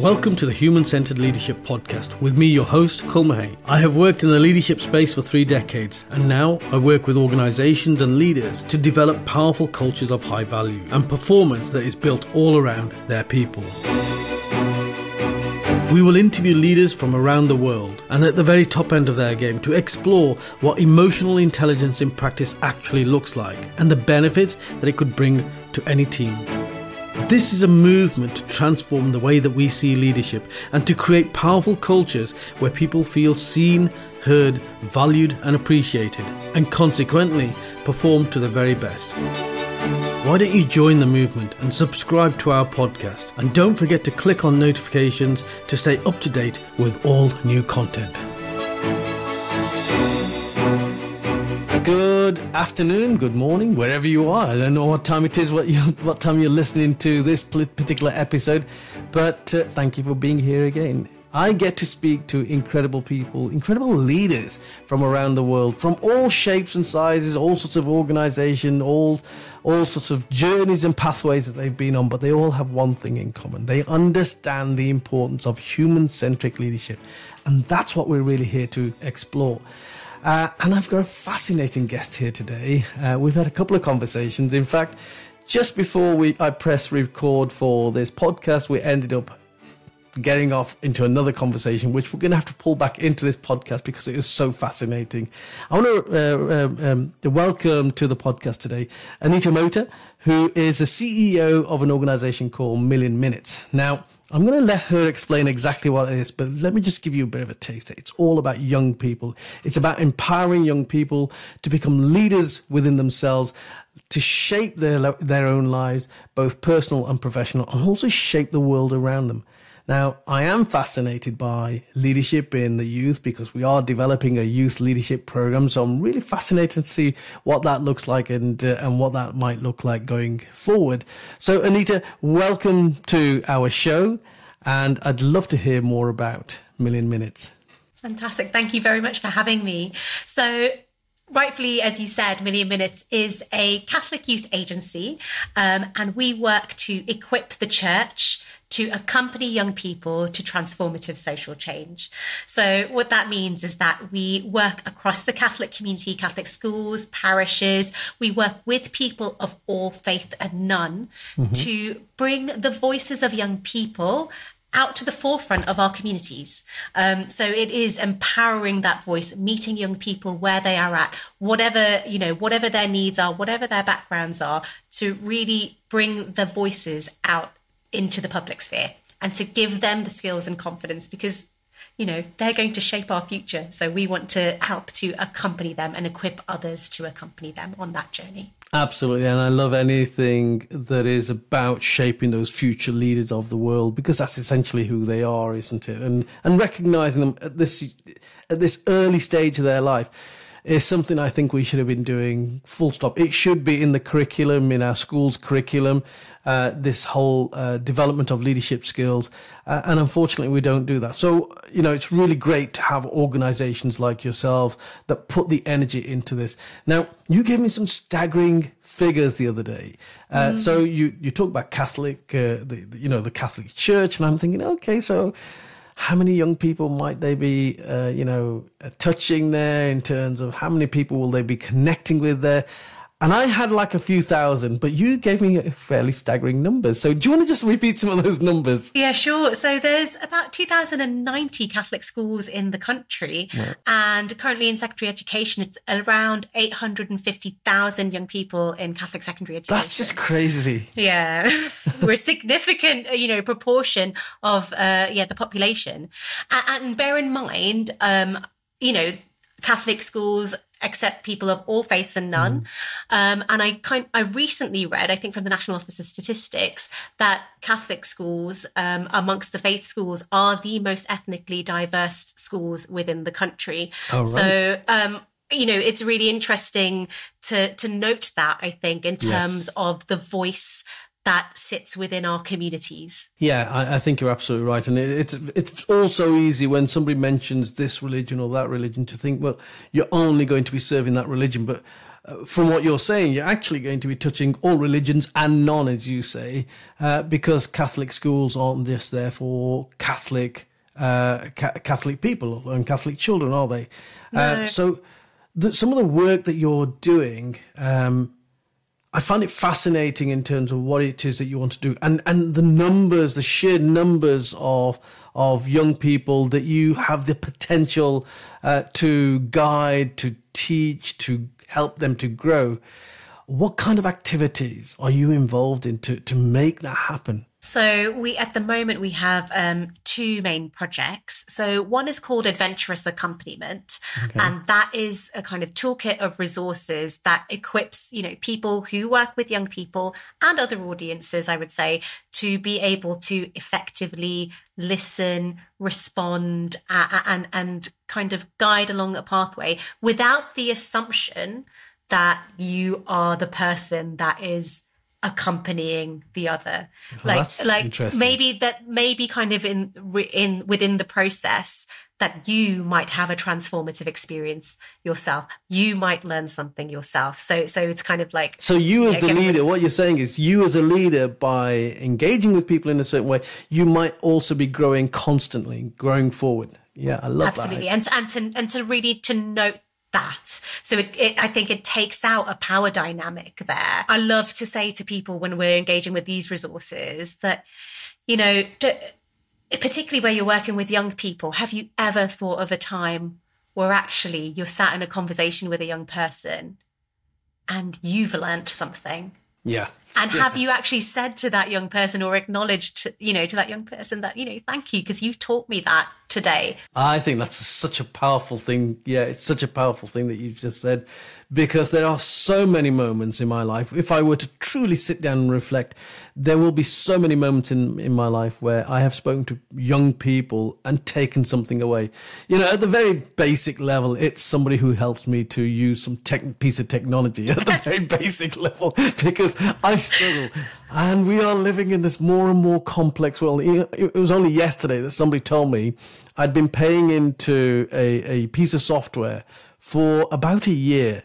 Welcome to the Human Centered Leadership Podcast with me, your host, Kul I have worked in the leadership space for three decades, and now I work with organizations and leaders to develop powerful cultures of high value and performance that is built all around their people. We will interview leaders from around the world and at the very top end of their game to explore what emotional intelligence in practice actually looks like and the benefits that it could bring to any team. This is a movement to transform the way that we see leadership and to create powerful cultures where people feel seen, heard, valued, and appreciated, and consequently perform to the very best. Why don't you join the movement and subscribe to our podcast? And don't forget to click on notifications to stay up to date with all new content. Good afternoon, good morning, wherever you are. I don't know what time it is, what you, what time you're listening to this particular episode, but uh, thank you for being here again. I get to speak to incredible people, incredible leaders from around the world, from all shapes and sizes, all sorts of organization, all all sorts of journeys and pathways that they've been on, but they all have one thing in common. They understand the importance of human-centric leadership. And that's what we're really here to explore. Uh, and I've got a fascinating guest here today. Uh, we've had a couple of conversations. In fact, just before we I pressed record for this podcast, we ended up getting off into another conversation, which we're going to have to pull back into this podcast because it is so fascinating. I want to uh, um, um, welcome to the podcast today Anita Motha, who is the CEO of an organization called Million Minutes. Now, I'm going to let her explain exactly what it is, but let me just give you a bit of a taste. It's all about young people. It's about empowering young people to become leaders within themselves, to shape their, their own lives, both personal and professional, and also shape the world around them. Now, I am fascinated by leadership in the youth because we are developing a youth leadership program. So I'm really fascinated to see what that looks like and uh, and what that might look like going forward. So, Anita, welcome to our show, and I'd love to hear more about Million Minutes. Fantastic. Thank you very much for having me. So, rightfully, as you said, Million Minutes is a Catholic youth agency, um, and we work to equip the church to accompany young people to transformative social change. So, what that means is that we work across the Catholic community, Catholic schools, parishes. We work with people of all faith and none mm-hmm. to bring the voices of young people out to the forefront of our communities. Um, so it is empowering that voice, meeting young people where they are at, whatever, you know, whatever their needs are, whatever their backgrounds are, to really bring the voices out into the public sphere and to give them the skills and confidence because you know they're going to shape our future. So we want to help to accompany them and equip others to accompany them on that journey. Absolutely. And i love anything that is about shaping those future leaders of the world because that's essentially who they are isn't it? And and recognizing them at this at this early stage of their life is something I think we should have been doing full stop. It should be in the curriculum, in our school's curriculum, uh, this whole uh, development of leadership skills. Uh, and unfortunately, we don't do that. So, you know, it's really great to have organizations like yourself that put the energy into this. Now, you gave me some staggering figures the other day. Uh, mm. So you, you talk about Catholic, uh, the, the, you know, the Catholic Church, and I'm thinking, okay, so how many young people might they be, uh, you know, touching there in terms of how many people will they be connecting with there? And I had like a few thousand, but you gave me fairly staggering numbers. So do you want to just repeat some of those numbers? Yeah, sure. So there's about 2,090 Catholic schools in the country. Right. And currently in secondary education, it's around 850,000 young people in Catholic secondary education. That's just crazy. Yeah. We're a significant, you know, proportion of, uh, yeah, the population. And, and bear in mind, um, you know, Catholic schools accept people of all faiths and none. Mm. Um, and I kind, I recently read, I think from the National Office of Statistics, that Catholic schools um, amongst the faith schools are the most ethnically diverse schools within the country. Oh, right. So. Um, you know, it's really interesting to to note that I think in terms yes. of the voice that sits within our communities. Yeah, I, I, think you're absolutely right, and it, it's it's all so easy when somebody mentions this religion or that religion to think, well, you're only going to be serving that religion, but uh, from what you're saying, you're actually going to be touching all religions and none, as you say, uh, because Catholic schools aren't just there for Catholic uh, ca- Catholic people and Catholic children, are they? Uh, no. so, the, some of the work that you're doing. Um, I find it fascinating in terms of what it is that you want to do, and and the numbers, the sheer numbers of of young people that you have the potential uh, to guide, to teach, to help them to grow. What kind of activities are you involved in to to make that happen? So we at the moment we have um, two main projects. So one is called Adventurous Accompaniment, okay. and that is a kind of toolkit of resources that equips you know people who work with young people and other audiences, I would say, to be able to effectively listen, respond, uh, and and kind of guide along a pathway without the assumption that you are the person that is accompanying the other. Oh, like like maybe that maybe kind of in in within the process that you might have a transformative experience yourself. You might learn something yourself. So so it's kind of like so you as the leader what you're saying is you as a leader by engaging with people in a certain way you might also be growing constantly growing forward. Yeah i love absolutely. that. Absolutely. And and to and to really to note that. So it, it, I think it takes out a power dynamic there. I love to say to people when we're engaging with these resources that, you know, particularly where you're working with young people, have you ever thought of a time where actually you're sat in a conversation with a young person and you've learnt something? Yeah. And yes. have you actually said to that young person or acknowledged, you know, to that young person that, you know, thank you because you've taught me that today? I think that's such a powerful thing. Yeah, it's such a powerful thing that you've just said because there are so many moments in my life. If I were to truly sit down and reflect, there will be so many moments in, in my life where I have spoken to young people and taken something away. You know, at the very basic level, it's somebody who helps me to use some tech, piece of technology at the very basic level because I struggle. And we are living in this more and more complex world. It was only yesterday that somebody told me I'd been paying into a, a piece of software for about a year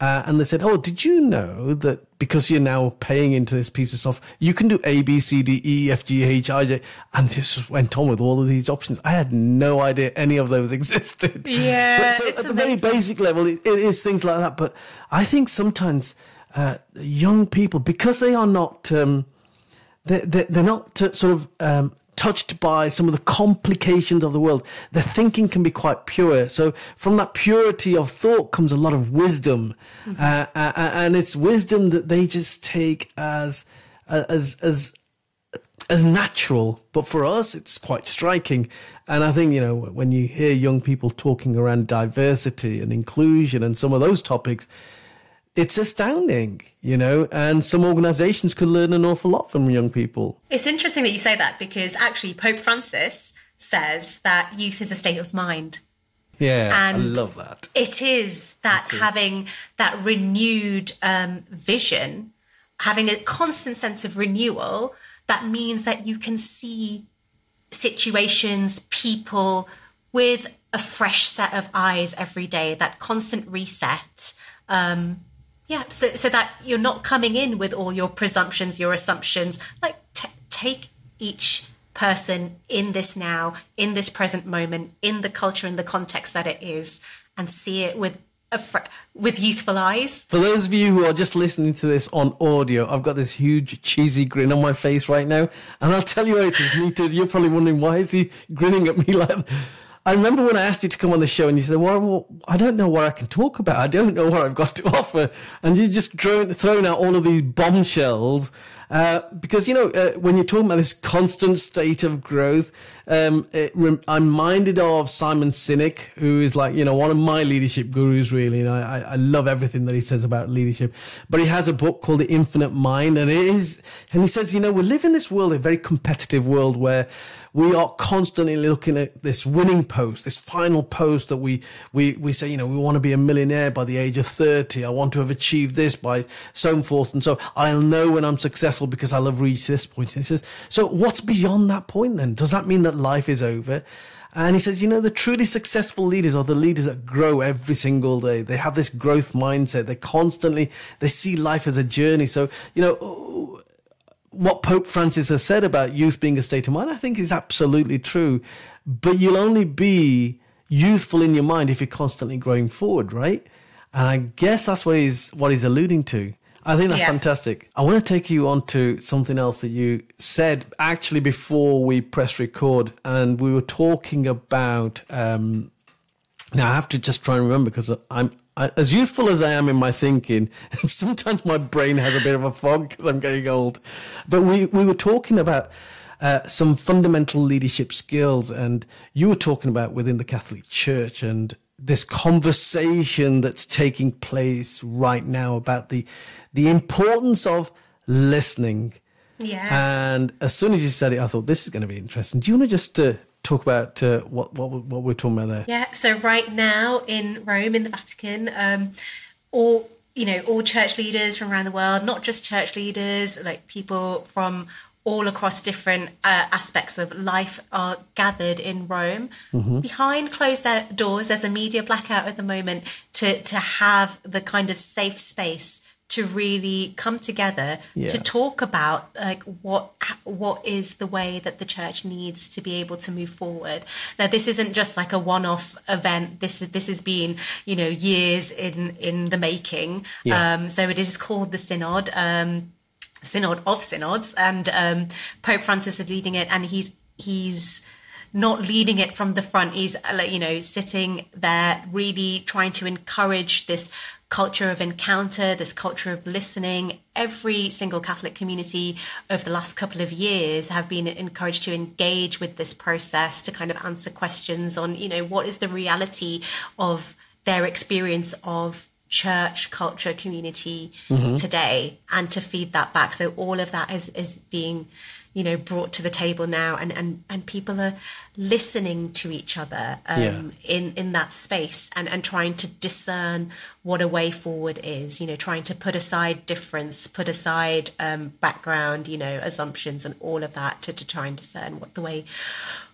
uh, and they said, "Oh, did you know that because you're now paying into this piece of software, you can do A, B, C, D, E, F, G, H, I, J?" And just went on with all of these options. I had no idea any of those existed. Yeah, but so at the very basic level, it, it is things like that. But I think sometimes uh, young people, because they are not. Um, they're, they're, not uh, sort of um, touched by some of the complications of the world. Their thinking can be quite pure. So from that purity of thought comes a lot of wisdom, mm-hmm. uh, uh, uh and it's wisdom that they just take as as as as natural. But for us, it's quite striking. And I think you know when you hear young people talking around diversity and inclusion and some of those topics it's astounding, you know, and some organizations could learn an awful lot from young people. It's interesting that you say that because actually Pope Francis says that youth is a state of mind. Yeah, and I love that. It is that it having that renewed um, vision, having a constant sense of renewal, that means that you can see situations, people with a fresh set of eyes every day, that constant reset. Um, yeah, so so that you're not coming in with all your presumptions, your assumptions. Like t- take each person in this now, in this present moment, in the culture and the context that it is, and see it with fr- with youthful eyes. For those of you who are just listening to this on audio, I've got this huge cheesy grin on my face right now, and I'll tell you it is. You're probably wondering why is he grinning at me like. I remember when I asked you to come on the show and you said, well, well, I don't know what I can talk about. I don't know what I've got to offer. And you just thrown, thrown out all of these bombshells uh, because, you know, uh, when you're talking about this constant state of growth, um, rem- I'm minded of Simon Sinek, who is like, you know, one of my leadership gurus, really. And I, I love everything that he says about leadership. But he has a book called The Infinite Mind. And it is, and he says, you know, we live in this world, a very competitive world where we are constantly looking at this winning post, this final post that we, we, we say, you know, we want to be a millionaire by the age of 30. I want to have achieved this by so forth. And so I'll know when I'm successful because I'll have reached this point. And he says, so what's beyond that point then? Does that mean that life is over? And he says, you know, the truly successful leaders are the leaders that grow every single day. They have this growth mindset. They constantly, they see life as a journey. So, you know, what Pope Francis has said about youth being a state of mind, I think is absolutely true. But you'll only be youthful in your mind if you're constantly growing forward, right? And I guess that's what he's what he's alluding to. I think that's yeah. fantastic. I want to take you on to something else that you said actually before we press record, and we were talking about. Um, now I have to just try and remember because I'm I, as youthful as I am in my thinking. Sometimes my brain has a bit of a fog because I'm getting old. But we we were talking about. Uh, some fundamental leadership skills, and you were talking about within the Catholic Church, and this conversation that's taking place right now about the the importance of listening. Yes. And as soon as you said it, I thought this is going to be interesting. Do you want to just uh, talk about uh, what what what we're talking about there? Yeah. So right now in Rome, in the Vatican, um, all you know, all church leaders from around the world, not just church leaders, like people from all across different uh, aspects of life are gathered in Rome. Mm-hmm. Behind closed doors, there's a media blackout at the moment to to have the kind of safe space to really come together yeah. to talk about like what what is the way that the church needs to be able to move forward. Now this isn't just like a one-off event. This this has been you know years in in the making. Yeah. Um, so it is called the Synod. Um, synod of synods and um, pope francis is leading it and he's he's not leading it from the front he's you know sitting there really trying to encourage this culture of encounter, this culture of listening. Every single Catholic community over the last couple of years have been encouraged to engage with this process to kind of answer questions on, you know, what is the reality of their experience of church culture community mm-hmm. today and to feed that back so all of that is is being you know brought to the table now and and and people are listening to each other um, yeah. in in that space and and trying to discern what a way forward is you know trying to put aside difference put aside um, background you know assumptions and all of that to, to try and discern what the way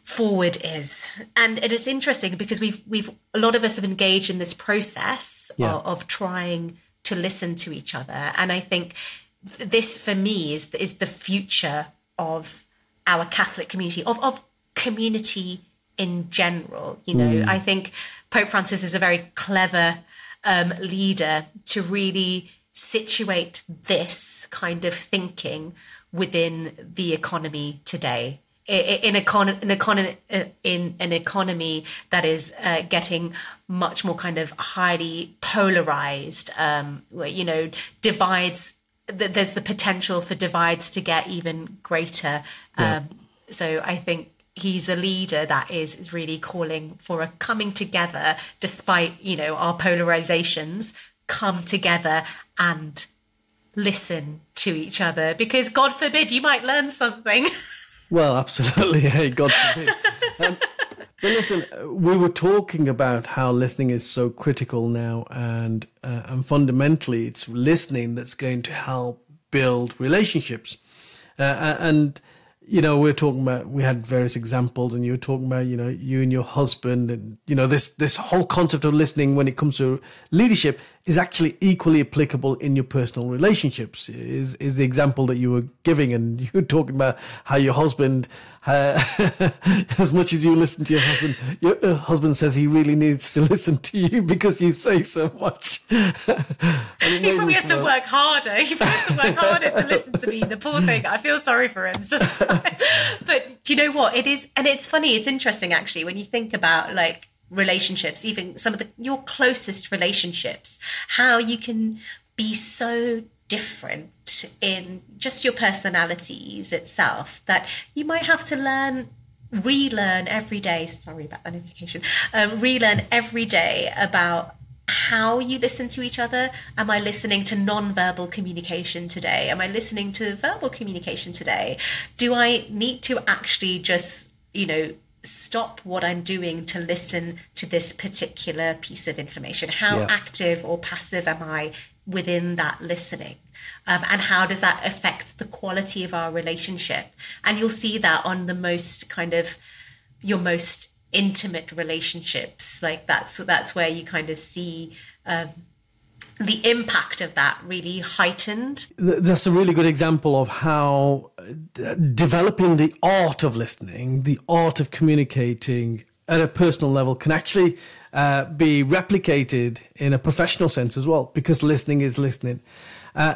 forward is and it is interesting because we've we've a lot of us have engaged in this process yeah. of, of trying to listen to each other and i think this for me is is the future of our Catholic community, of, of community in general. You know, mm. I think Pope Francis is a very clever um, leader to really situate this kind of thinking within the economy today. In, econ- an econ- uh, in an economy that is uh, getting much more kind of highly polarized, um, where, you know, divides there's the potential for divides to get even greater. Yeah. Um, so I think he's a leader that is is really calling for a coming together, despite you know our polarizations. Come together and listen to each other, because God forbid you might learn something. Well, absolutely. Hey, God forbid. Um, but listen, we were talking about how listening is so critical now, and uh, and fundamentally, it's listening that's going to help build relationships. Uh, and you know, we are talking about we had various examples, and you were talking about you know you and your husband, and you know this this whole concept of listening when it comes to leadership is actually equally applicable in your personal relationships. Is is the example that you were giving, and you were talking about how your husband, uh, as much as you listen to your husband, your uh, husband says he really needs to listen to you because you say so much. he probably has to work harder. He probably has to work harder to listen to me. The poor thing. I feel sorry for him sometimes. but do you know what? It is, and it's funny. It's interesting actually when you think about like relationships, even some of the, your closest relationships, how you can be so different in just your personalities itself that you might have to learn relearn every day sorry about that notification um, relearn every day about how you listen to each other. Am i listening to non-verbal communication today? Am i listening to verbal communication today? Do i need to actually just you know stop what I'm doing to listen to this particular piece of information? How yeah. active or passive am I within that listening? Um, and how does that affect the quality of our relationship? And you'll see that on the most kind of your most intimate relationships. Like that's that's where you kind of see um, the impact of that really heightened. That's a really good example of how uh, developing the art of listening, the art of communicating at a personal level can actually uh, be replicated in a professional sense as well, because listening is listening. Uh,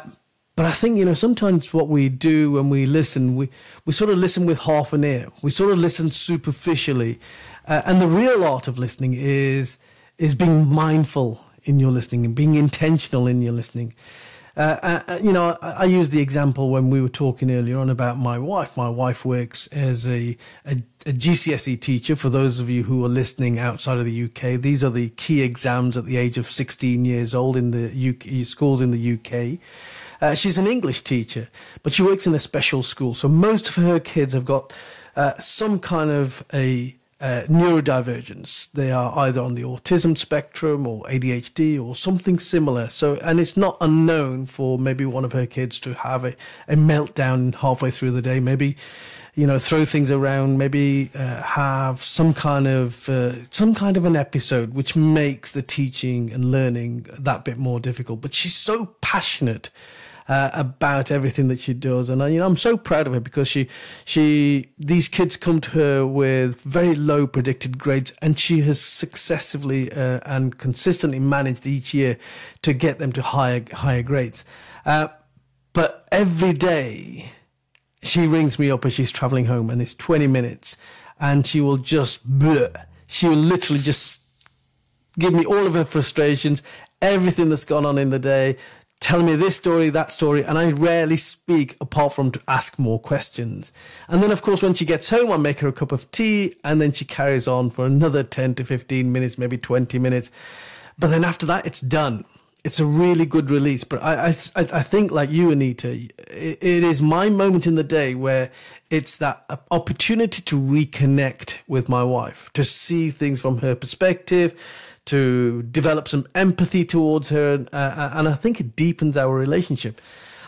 but I think, you know, sometimes what we do when we listen, we, we sort of listen with half an ear. We sort of listen superficially. Uh, and the real art of listening is, is being mindful in your listening and being intentional in your listening. Uh, uh, uh you know, I, I used the example when we were talking earlier on about my wife. My wife works as a, a, a, GCSE teacher. For those of you who are listening outside of the UK, these are the key exams at the age of 16 years old in the UK, schools in the UK. Uh, she's an English teacher, but she works in a special school. So most of her kids have got uh, some kind of a uh, neurodivergence. They are either on the autism spectrum or ADHD or something similar. So, and it's not unknown for maybe one of her kids to have a, a meltdown halfway through the day. Maybe, you know, throw things around. Maybe uh, have some kind of uh, some kind of an episode which makes the teaching and learning that bit more difficult. But she's so passionate uh, about everything that she does. And I, you know, I'm so proud of her because she, she, these kids come to her with very low predicted grades, and she has successfully uh, and consistently managed each year to get them to higher higher grades. Uh, but every day, she rings me up as she's traveling home, and it's 20 minutes, and she will just, bleh, she will literally just give me all of her frustrations, everything that's gone on in the day, telling me this story, that story, and I rarely speak apart from to ask more questions. And then, of course, when she gets home, I make her a cup of tea, and then she carries on for another 10 to 15 minutes, maybe 20 minutes. But then after that, it's done. It's a really good release. But I, I, I think, like you, Anita, it, it is my moment in the day where it's that opportunity to reconnect with my wife, to see things from her perspective to develop some empathy towards her, uh, uh, and I think it deepens our relationship.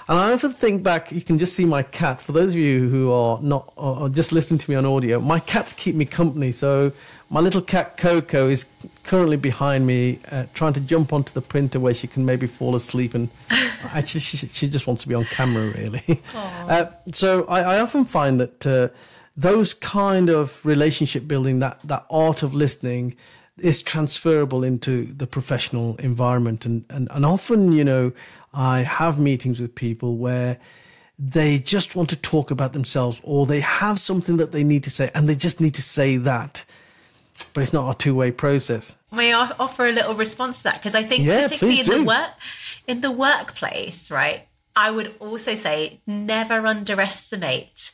And I often think back, you can just see my cat. For those of you who are not, or just listening to me on audio, my cats keep me company. So my little cat Coco is currently behind me, uh, trying to jump onto the printer where she can maybe fall asleep. And actually, she, she just wants to be on camera, really. Uh, so I, I, often find that uh, those kind of relationship building, that, that art of listening, is transferable into the professional environment. And, and, and often, you know, I have meetings with people where they just want to talk about themselves or they have something that they need to say and they just need to say that. But it's not a two way process. May I offer a little response to that? Because I think yeah, particularly in do. the work in the workplace, right? I would also say never underestimate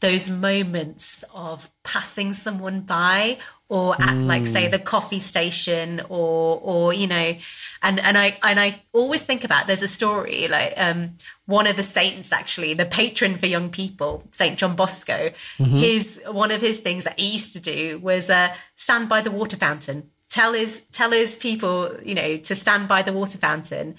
those moments of passing someone by or at mm. like say mm. the coffee station or or you know and and I and I always think about there's a story like um one of the saints actually the patron for young people Saint John Bosco mm-hmm. his one of his things that he used to do was uh, stand by the water fountain tell his tell his people you know to stand by the water fountain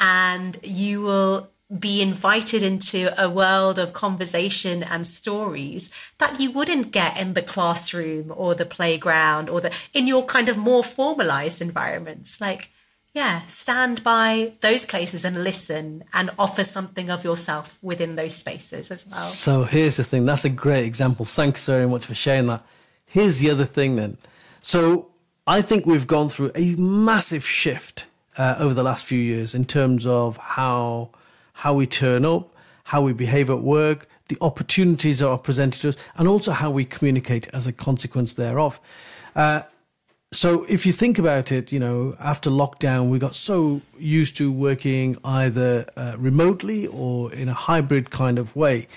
and you will be invited into a world of conversation and stories that you wouldn't get in the classroom or the playground or the in your kind of more formalized environments. Like yeah stand by those places and listen and offer something of yourself within those spaces as well. So here's the thing. That's a great example. Thanks very much for sharing that. Here's the other thing then. So i think we've gone through a massive shift uh, over the last few years in terms of how how we turn up, how we behave at work, the opportunities that are presented to us, and also how we communicate as a consequence thereof. Uh, so if you think about it, you know, after lockdown, we got so used to working either uh, remotely or in a hybrid kind of way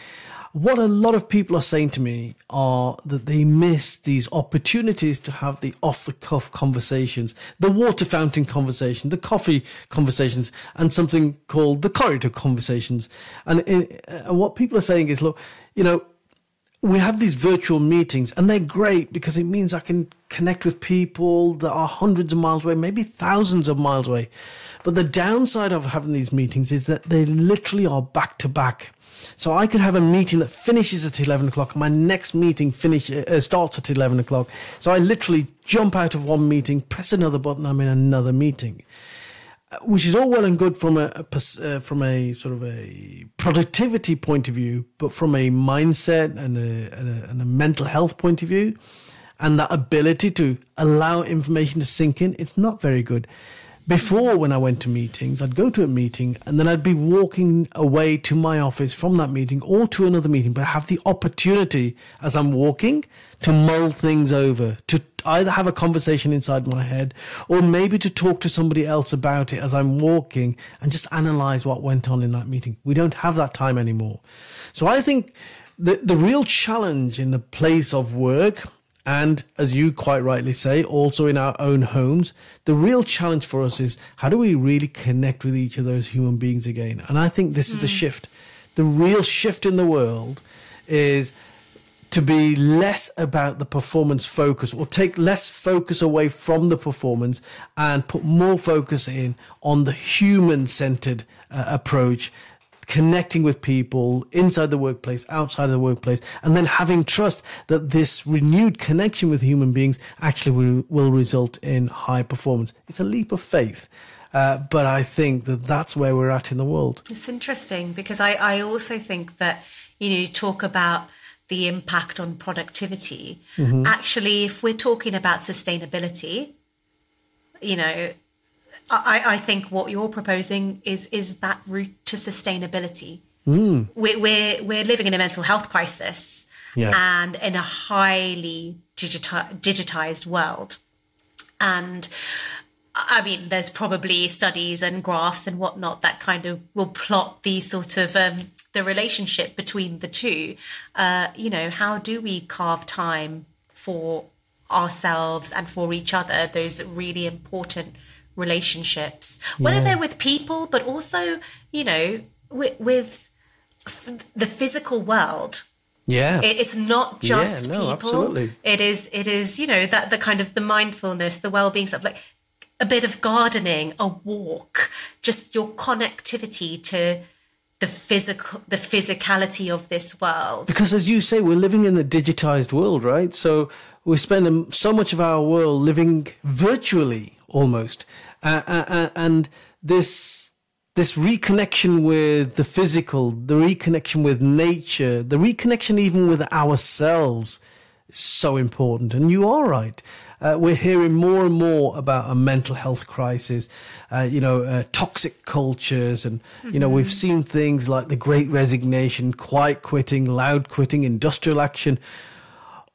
what a lot of people are saying to me are that they miss these opportunities to have the off the cuff conversations, the water fountain conversation, the coffee conversations, and something called the corridor conversations. And, in, and what people are saying is, look, you know, we have these virtual meetings and they're great because it means I can connect with people that are hundreds of miles away, maybe thousands of miles away. But the downside of having these meetings is that they literally are back to back. So I could have a meeting that finishes at 11 o'clock my next meeting finish, uh, starts at 11 o'clock. So I literally jump out of one meeting, press another button, I'm in another meeting which is all well and good from a, a uh, from a sort of a productivity point of view, but from a mindset and a, and a, and a mental health point of view, and that ability to allow information to sink in, it's not very good. Before, when I went to meetings, I'd go to a meeting and then I'd be walking away to my office from that meeting or to another meeting, but I have the opportunity as I'm walking to mull things over, to either have a conversation inside my head or maybe to talk to somebody else about it as I'm walking and just analyze what went on in that meeting. We don't have that time anymore. So I think the, the real challenge in the place of work and as you quite rightly say, also in our own homes, the real challenge for us is how do we really connect with each other as human beings again? And I think this mm. is the hmm. shift. The real shift in the world is to be less about the performance focus or take less focus away from the performance and put more focus in on the human centered uh, approach connecting with people inside the workplace, outside of the workplace, and then having trust that this renewed connection with human beings actually will, will result in high performance. It's a leap of faith. Uh, but I think that that's where we're at in the world. It's interesting because I, I also think that, you know, you talk about the impact on productivity. Mm-hmm. Actually, if we're talking about sustainability, you know, I, I think what you're proposing is is that route to sustainability. Mm. We're, we're we're living in a mental health crisis yeah. and in a highly digiti- digitized world, and I mean, there's probably studies and graphs and whatnot that kind of will plot the sort of um, the relationship between the two. Uh, you know, how do we carve time for ourselves and for each other? Those really important relationships, whether yeah. they're with people, but also, you know, with, with f- the physical world. Yeah, it, it's not just yeah, no, people. Absolutely. It is. It is. You know that the kind of the mindfulness, the well-being stuff, like a bit of gardening, a walk, just your connectivity to the physical the physicality of this world because as you say we're living in a digitized world right so we spend so much of our world living virtually almost uh, and this this reconnection with the physical, the reconnection with nature, the reconnection even with ourselves is so important. And you are right. Uh, we're hearing more and more about a mental health crisis, uh, you know, uh, toxic cultures. And, you know, mm-hmm. we've seen things like the great resignation, quiet quitting, loud quitting, industrial action.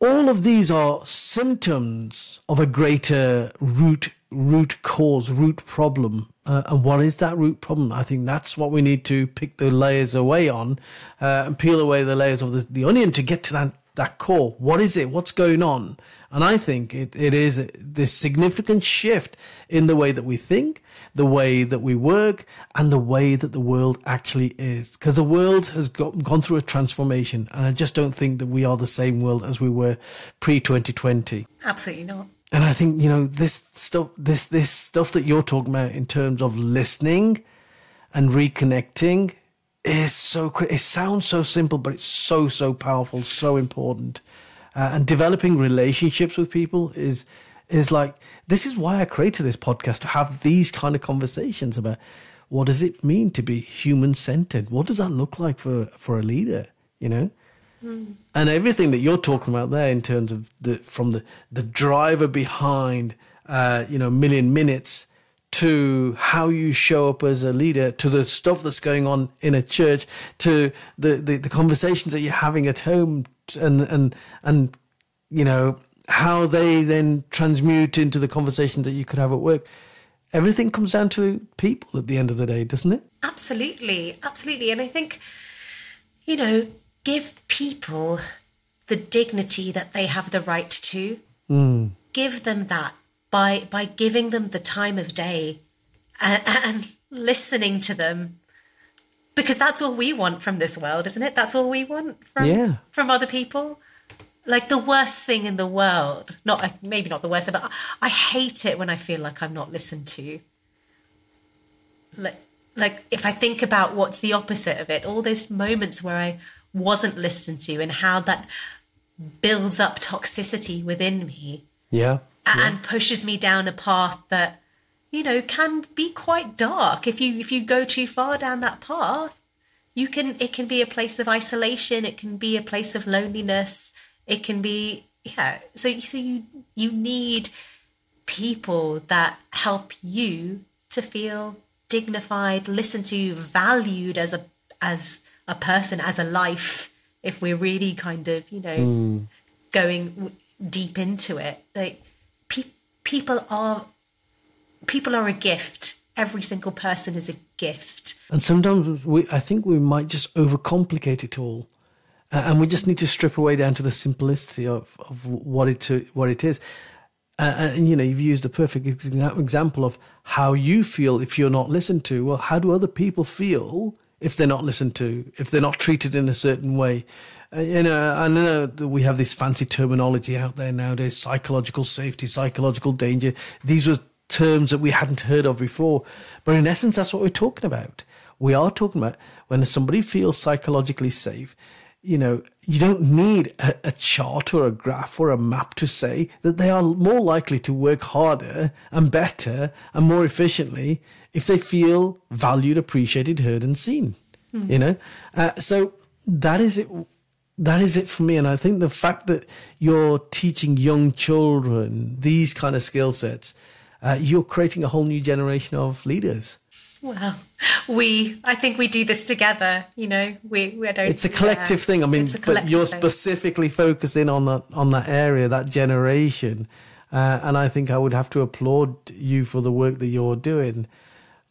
All of these are symptoms of a greater root root cause, root problem. Uh, and what is that root problem? I think that's what we need to pick the layers away on uh, and peel away the layers of the, the onion to get to that, that core. What is it? What's going on? And I think it, it is this significant shift in the way that we think, the way that we work, and the way that the world actually is. Because the world has got, gone through a transformation, and I just don't think that we are the same world as we were pre 2020. Absolutely not and I think you know this stuff, this this stuff that you're talking about in terms of listening and reconnecting is so. It sounds so simple, but it's so so powerful, so important. Uh, and developing relationships with people is is like this is why I created this podcast to have these kind of conversations about what does it mean to be human centered. What does that look like for for a leader? You know, and everything that you're talking about there in terms of the from the the driver behind uh, you know million minutes to how you show up as a leader to the stuff that's going on in a church to the, the, the conversations that you're having at home and and and you know how they then transmute into the conversations that you could have at work. Everything comes down to people at the end of the day doesn't it? Absolutely. Absolutely. And i think you know give people the dignity that they have the right to. Mm. Give them that by by giving them the time of day and, and listening to them because that's all we want from this world, isn't it? That's all we want from Yeah. from other people. Like the worst thing in the world, not maybe not the worst, but I hate it when I feel like I'm not listened to. Like, like if I think about what's the opposite of it, all those moments where I wasn't listened to and how that builds up toxicity within me. Yeah. a- and pushes me down a path that you know can be quite dark. If you if you go too far down that path you can it can be a place of isolation it can be a place of loneliness it can be yeah. So so you you need people that help you to feel dignified listened to valued as a as a person as a life if we're really kind of you know going w- deep into it like pe- people are people are a gift every single person is a gift And sometimes we, I think we might just overcomplicate it all, uh, and we just need to strip away down to the simplicity of, of what it to, what it is. Uh, and you know, you've used a perfect exa- example of how you feel if you're not listened to. Well, how do other people feel if they're not listened to, if they're not treated in a certain way? Uh, you know, I know that we have this fancy terminology out there nowadays: psychological safety, psychological danger. These were terms that we hadn't heard of before, but in essence, that's what we're talking about. We are talking about when somebody feels psychologically safe. You know, you don't need a, a chart or a graph or a map to say that they are more likely to work harder and better and more efficiently if they feel valued, appreciated, heard, and seen. You know, uh, so that is it. That is it for me. And I think the fact that you're teaching young children these kind of skill sets, uh, you're creating a whole new generation of leaders. well we i think we do this together you know we, we don't It's a collective yeah, thing. I mean, but you're thing. specifically focusing on that on that area, that generation, uh, and I think I would have to applaud you for the work that you're doing.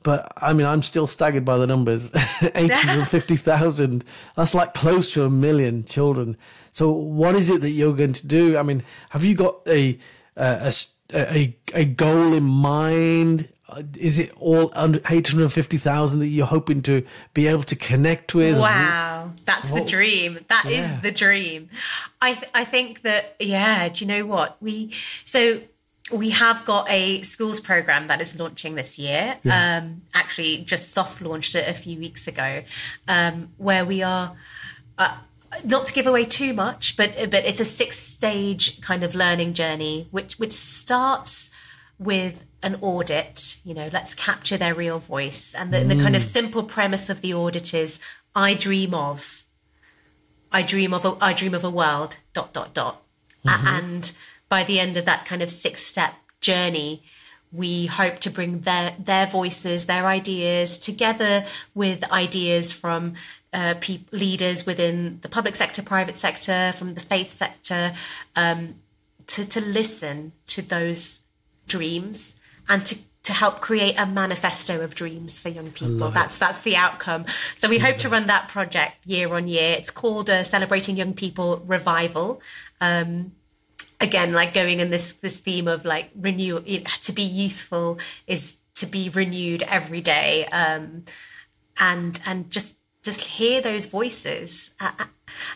But I mean, I'm still staggered by the numbers. Eight hundred fifty thousand. That's like close to a million children. So, what is it that you're going to do? I mean, have you got a, a, a, a goal in mind? Is it all eight hundred fifty thousand that you're hoping to be able to connect with? Wow, that's the oh. dream. That is Yeah. the dream. I th- I think that yeah. Do you know what we so we have got a schools program that is launching this year. Yeah. Um, actually, just soft launched it a few weeks ago, um, where we are. Uh, not to give away too much, but but it's a six stage kind of learning journey, which which starts with an audit. You know, let's capture their real voice, and the, the kind of simple premise of the audit is: I dream of, I dream of, a, I dream of a world. Dot dot dot, A- and by the end of that kind of six step journey. We hope to bring their their voices, their ideas, together with ideas from uh, peop leaders within the public sector, private sector, from the faith sector, um, to, to listen to those dreams and to, to help create a manifesto of dreams for young people. it. That's that's the outcome. So we hope to run that project year on year. It's called uh, Celebrating Young People Revival. Um, again, like going in this this theme of like renew to be youthful is to be renewed every day, um, and and just just hear those voices uh, uh,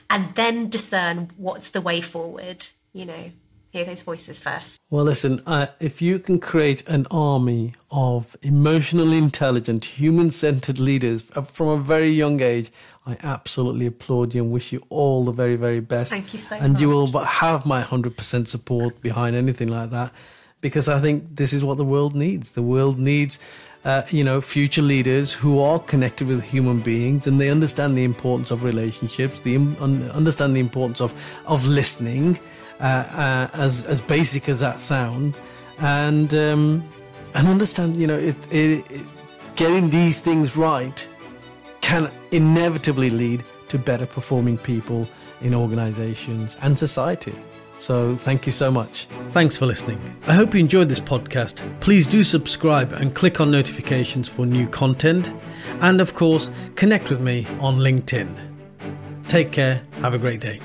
and then discern what's the way forward. You know, hear those voices first. Well, listen, uh, if you can create an army of emotionally intelligent, human centered leaders uh, from a very young age, I absolutely applaud you and wish you all the very, very best. Thank you so much. And you will have my 100% support behind anything like that because I think this is what the world needs. The world needs. Uh, you know, future leaders who are connected with human beings and they understand the importance of relationships, the im- un- understand the importance of of listening, uh, as as basic as that sound, and um, and understand you know it, it, it getting these things right can inevitably lead to better performing people in organizations and society. So, thank you so much. Thanks for listening. I hope you enjoyed this podcast. Please do subscribe and click on notifications for new content. And of course, connect with me on LinkedIn. Take care. Have a great day.